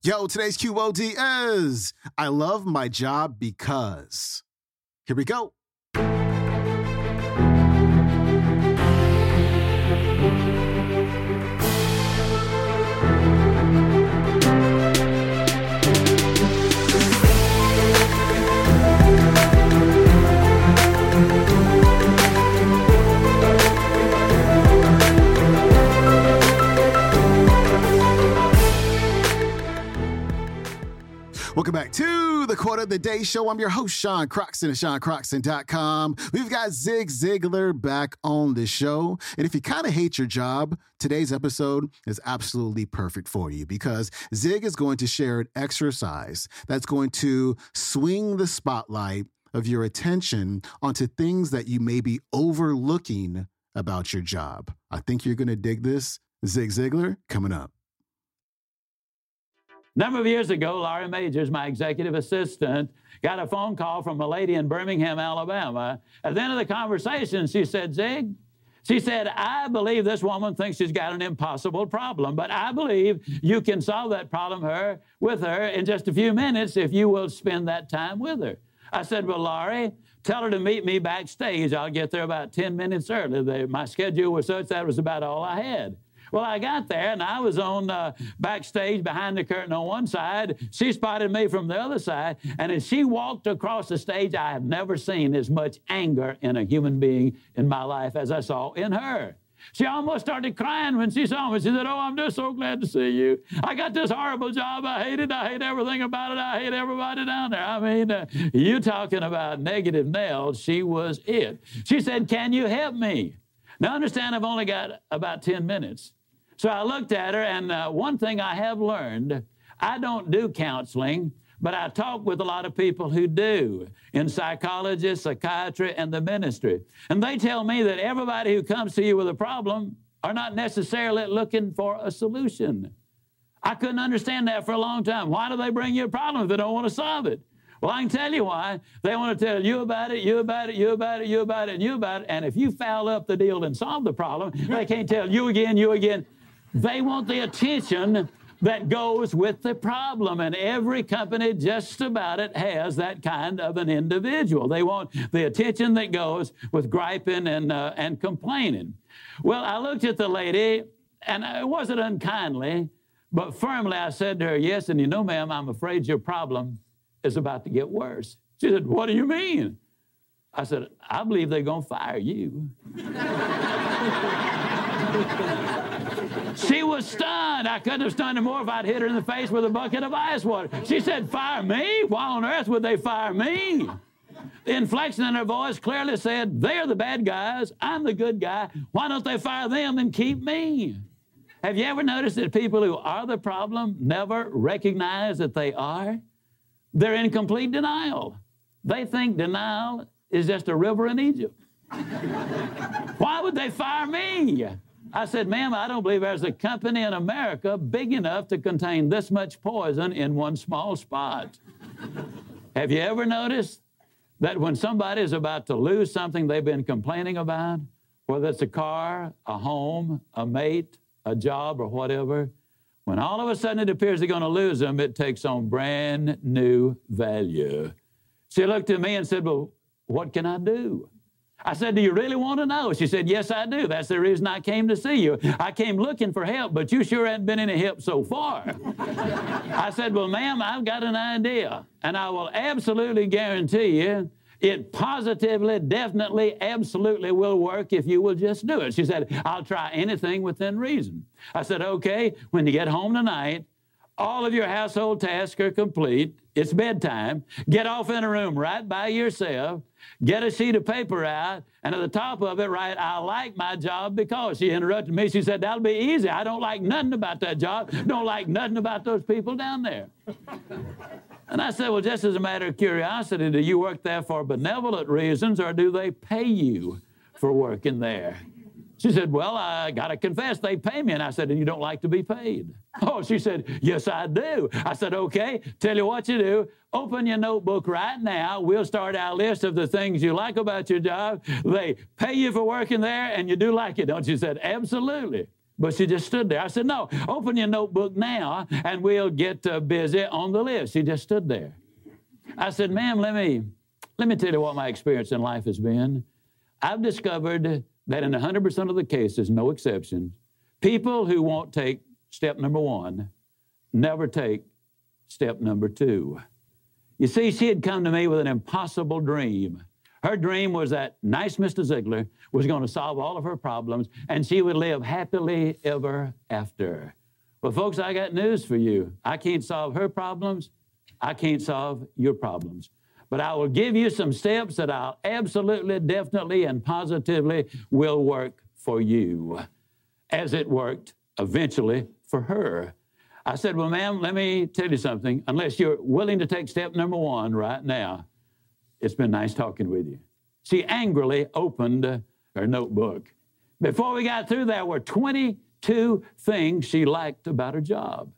Yo, today's QOD is I love my job because. Here we go. The Day Show. I'm your host, Sean Croxton at SeanCroxton.com. We've got Zig Ziglar back on the show. And if you kind of hate your job, today's episode is absolutely perfect for you because Zig is going to share an exercise that's going to swing the spotlight of your attention onto things that you may be overlooking about your job. I think you're going to dig this. Zig Ziglar coming up number of years ago, Laurie Magers, my executive assistant, got a phone call from a lady in Birmingham, Alabama. At the end of the conversation, she said, Zig, she said, I believe this woman thinks she's got an impossible problem, but I believe you can solve that problem her, with her in just a few minutes if you will spend that time with her. I said, Well, Laurie, tell her to meet me backstage. I'll get there about 10 minutes early. My schedule was such that was about all I had. Well, I got there and I was on uh, backstage behind the curtain on one side. She spotted me from the other side. And as she walked across the stage, I have never seen as much anger in a human being in my life as I saw in her. She almost started crying when she saw me. She said, Oh, I'm just so glad to see you. I got this horrible job. I hate it. I hate everything about it. I hate everybody down there. I mean, uh, you talking about negative nails. She was it. She said, Can you help me? Now, understand, I've only got about 10 minutes. So I looked at her, and uh, one thing I have learned I don't do counseling, but I talk with a lot of people who do in psychology, psychiatry, and the ministry. And they tell me that everybody who comes to you with a problem are not necessarily looking for a solution. I couldn't understand that for a long time. Why do they bring you a problem if they don't want to solve it? Well, I can tell you why. They want to tell you about it, you about it, you about it, you about it, and you about it. And if you foul up the deal and solve the problem, they can't tell you again, you again. They want the attention that goes with the problem. And every company, just about it, has that kind of an individual. They want the attention that goes with griping and, uh, and complaining. Well, I looked at the lady, and it wasn't unkindly, but firmly I said to her, Yes, and you know, ma'am, I'm afraid your problem is about to get worse. She said, What do you mean? I said, I believe they're going to fire you. Was stunned. I couldn't have stunned her more if I'd hit her in the face with a bucket of ice water. She said, Fire me? Why on earth would they fire me? The inflection in her voice clearly said, They're the bad guys. I'm the good guy. Why don't they fire them and keep me? Have you ever noticed that people who are the problem never recognize that they are? They're in complete denial. They think denial is just a river in Egypt. Why would they fire me? I said, ma'am, I don't believe there's a company in America big enough to contain this much poison in one small spot. Have you ever noticed that when somebody is about to lose something they've been complaining about, whether it's a car, a home, a mate, a job, or whatever, when all of a sudden it appears they're going to lose them, it takes on brand new value. She looked at me and said, Well, what can I do? I said, Do you really want to know? She said, Yes, I do. That's the reason I came to see you. I came looking for help, but you sure haven't been any help so far. I said, Well, ma'am, I've got an idea, and I will absolutely guarantee you it positively, definitely, absolutely will work if you will just do it. She said, I'll try anything within reason. I said, Okay, when you get home tonight, all of your household tasks are complete. It's bedtime. Get off in a room right by yourself. Get a sheet of paper out, and at the top of it, write, I like my job because. She interrupted me. She said, That'll be easy. I don't like nothing about that job. Don't like nothing about those people down there. and I said, Well, just as a matter of curiosity, do you work there for benevolent reasons or do they pay you for working there? She said, Well, I got to confess, they pay me. And I said, And you don't like to be paid? Oh, she said, Yes, I do. I said, Okay, tell you what you do. Open your notebook right now. We'll start our list of the things you like about your job. They pay you for working there and you do like it, don't you? She said, Absolutely. But she just stood there. I said, No, open your notebook now and we'll get uh, busy on the list. She just stood there. I said, Ma'am, let me, let me tell you what my experience in life has been. I've discovered that in 100% of the cases, no exceptions, people who won't take step number one never take step number two. You see, she had come to me with an impossible dream. Her dream was that nice Mr. Ziglar was going to solve all of her problems and she would live happily ever after. Well, folks, I got news for you. I can't solve her problems. I can't solve your problems. But I will give you some steps that I'll absolutely, definitely, and positively will work for you, as it worked eventually for her. I said, Well, ma'am, let me tell you something. Unless you're willing to take step number one right now, it's been nice talking with you. She angrily opened her notebook. Before we got through, there were 22 things she liked about her job.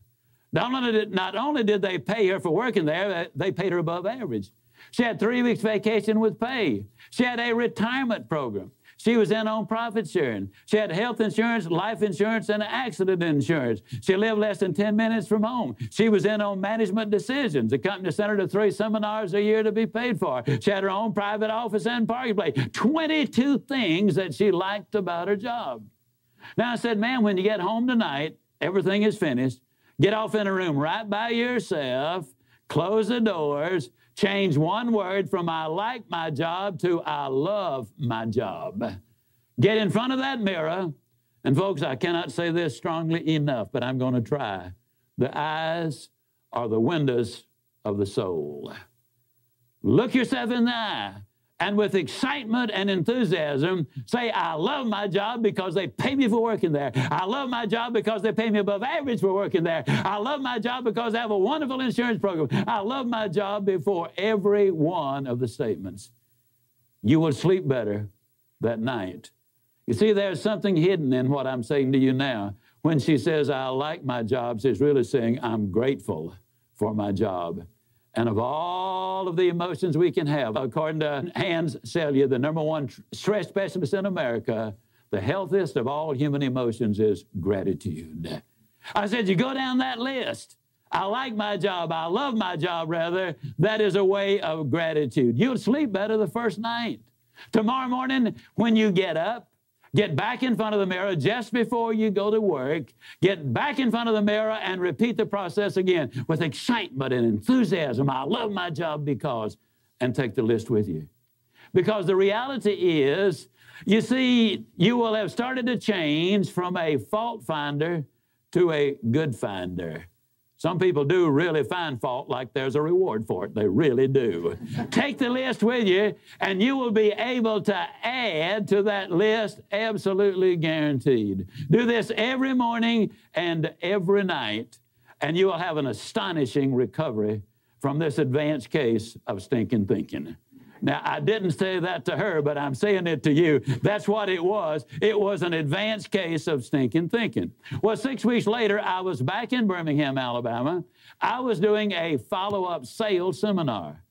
Not only, did, not only did they pay her for working there, they paid her above average. She had three weeks vacation with pay. She had a retirement program. She was in on profit sharing. She had health insurance, life insurance, and accident insurance. She lived less than 10 minutes from home. She was in on management decisions. The company sent her to three seminars a year to be paid for. She had her own private office and parking place. 22 things that she liked about her job. Now I said, man, when you get home tonight, everything is finished. Get off in a room right by yourself, close the doors, Change one word from I like my job to I love my job. Get in front of that mirror. And folks, I cannot say this strongly enough, but I'm going to try. The eyes are the windows of the soul. Look yourself in the eye and with excitement and enthusiasm say, I love my job because they pay me for working there. I love my job because they pay me above average for working there. I love my job because I have a wonderful insurance program. I love my job before every one of the statements. You will sleep better that night. You see, there's something hidden in what I'm saying to you now. When she says, I like my job, she's really saying, I'm grateful for my job. And of all of the emotions we can have, according to Hans Selye, the number one stress specialist in America, the healthiest of all human emotions is gratitude. I said, you go down that list. I like my job. I love my job, rather. That is a way of gratitude. You'll sleep better the first night. Tomorrow morning, when you get up, Get back in front of the mirror just before you go to work. Get back in front of the mirror and repeat the process again with excitement and enthusiasm. I love my job because, and take the list with you. Because the reality is, you see, you will have started to change from a fault finder to a good finder. Some people do really find fault like there's a reward for it. They really do. Take the list with you, and you will be able to add to that list absolutely guaranteed. Do this every morning and every night, and you will have an astonishing recovery from this advanced case of stinking thinking. Now, I didn't say that to her, but I'm saying it to you. That's what it was. It was an advanced case of stinking thinking. Well, six weeks later, I was back in Birmingham, Alabama. I was doing a follow up sales seminar.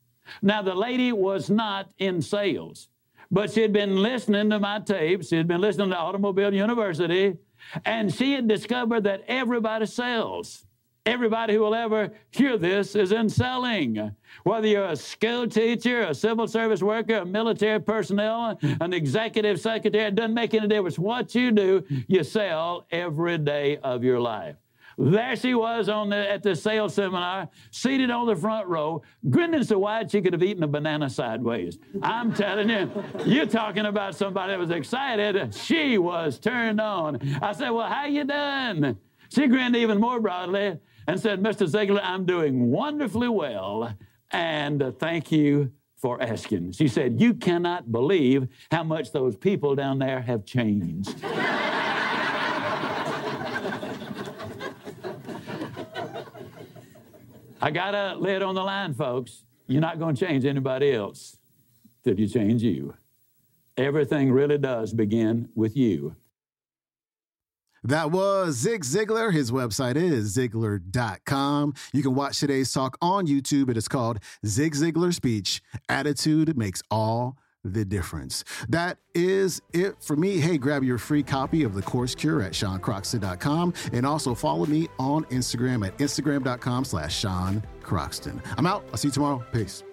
Now, the lady was not in sales, but she had been listening to my tapes. She had been listening to Automobile University, and she had discovered that everybody sells. Everybody who will ever hear this is in selling. Whether you're a school teacher, a civil service worker, a military personnel, an executive secretary, it doesn't make any difference. What you do, you sell every day of your life. There she was on the, at the sales seminar, seated on the front row, grinning so wide she could have eaten a banana sideways. I'm telling you, you're talking about somebody that was excited. She was turned on. I said, "Well, how you done?" She grinned even more broadly and said, Mr. Ziglar, I'm doing wonderfully well, and thank you for asking. She said, You cannot believe how much those people down there have changed. I got a lid on the line, folks. You're not going to change anybody else till you change you. Everything really does begin with you. That was Zig Ziglar. His website is Ziglar.com. You can watch today's talk on YouTube. It is called Zig Ziglar Speech Attitude Makes All the difference. That is it for me. Hey, grab your free copy of The Course Cure at SeanCroxton.com and also follow me on Instagram at Instagram.com slash Sean Croxton. I'm out. I'll see you tomorrow. Peace.